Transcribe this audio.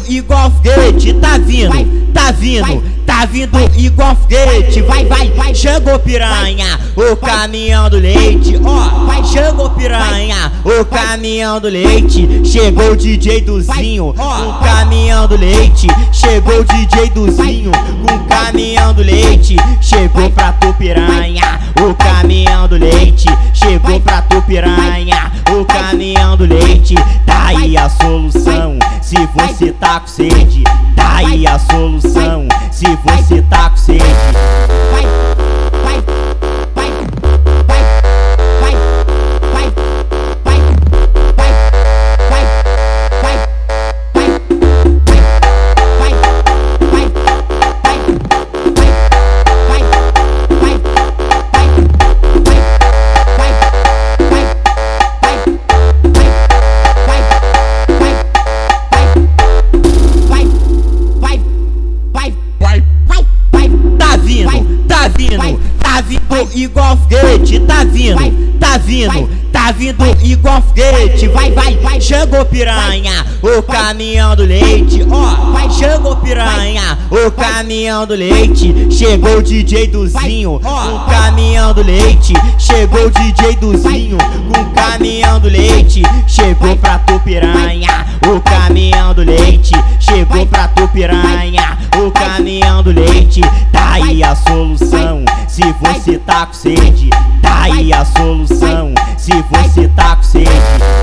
foguete, tá vindo, tá vindo, tá vindo igual foguete. Vai, vai, vai, chegou piranha, o caminhão do leite. Ó, vai, chegou piranha, o caminhão do leite. Chegou o DJ Duzinho, o caminhão do leite. Chegou o DJ Duzinho, com o caminhão do leite. Chegou pra tu piranha, o caminhão do leite. Chegou pra tu piranha, o caminhão do leite. Tá aí a solução. Você tá com sede, tá aí a solução. Se você tá com sede. Tá vindo igual foguete, tá vindo, tá vindo, tá vindo igual foguete. Vai, vai, vai, chegou piranha, o caminhão do leite. Ó, vai, chegou piranha, o caminhão do leite. Chegou o DJ Duzinho, o caminhão do leite. Chegou o DJ Duzinho, com o caminhão do leite. Chegou pra tu piranha, o caminhão do leite. Chegou pra tu piranha, você tá com sede, tá aí a solução. Se você tá com sede.